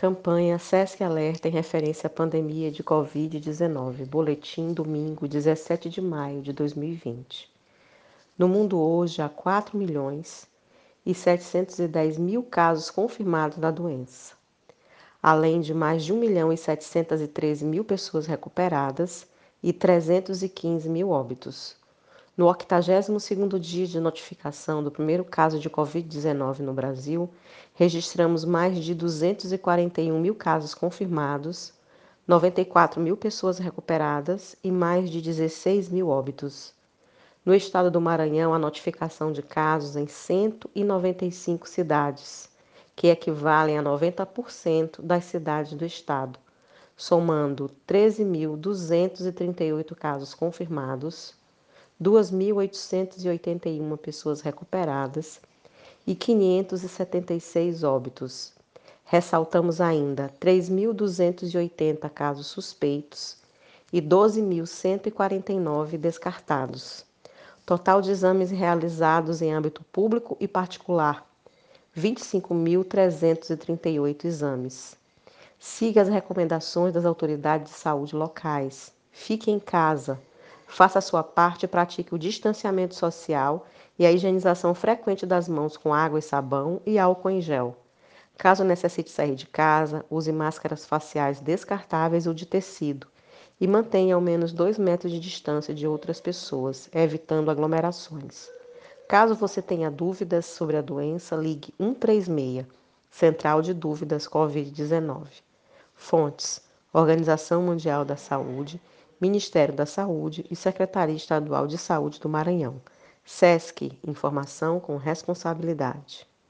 Campanha SESC Alerta em referência à pandemia de Covid-19. Boletim domingo, 17 de maio de 2020. No mundo hoje há 4 milhões e 710 mil casos confirmados da doença, além de mais de 1 milhão e 713 mil pessoas recuperadas e 315 mil óbitos. No 82º dia de notificação do primeiro caso de Covid-19 no Brasil, registramos mais de 241 mil casos confirmados, 94 mil pessoas recuperadas e mais de 16 mil óbitos. No estado do Maranhão, a notificação de casos em 195 cidades, que equivalem a 90% das cidades do estado, somando 13.238 casos confirmados 2.881 pessoas recuperadas e 576 óbitos. Ressaltamos ainda 3.280 casos suspeitos e 12.149 descartados. Total de exames realizados em âmbito público e particular: 25.338 exames. Siga as recomendações das autoridades de saúde locais. Fique em casa Faça a sua parte e pratique o distanciamento social e a higienização frequente das mãos com água e sabão e álcool em gel. Caso necessite sair de casa, use máscaras faciais descartáveis ou de tecido e mantenha ao menos 2 metros de distância de outras pessoas, evitando aglomerações. Caso você tenha dúvidas sobre a doença, ligue 136, Central de Dúvidas Covid-19. Fontes: Organização Mundial da Saúde Ministério da Saúde e Secretaria Estadual de Saúde do Maranhão. SESC Informação com Responsabilidade.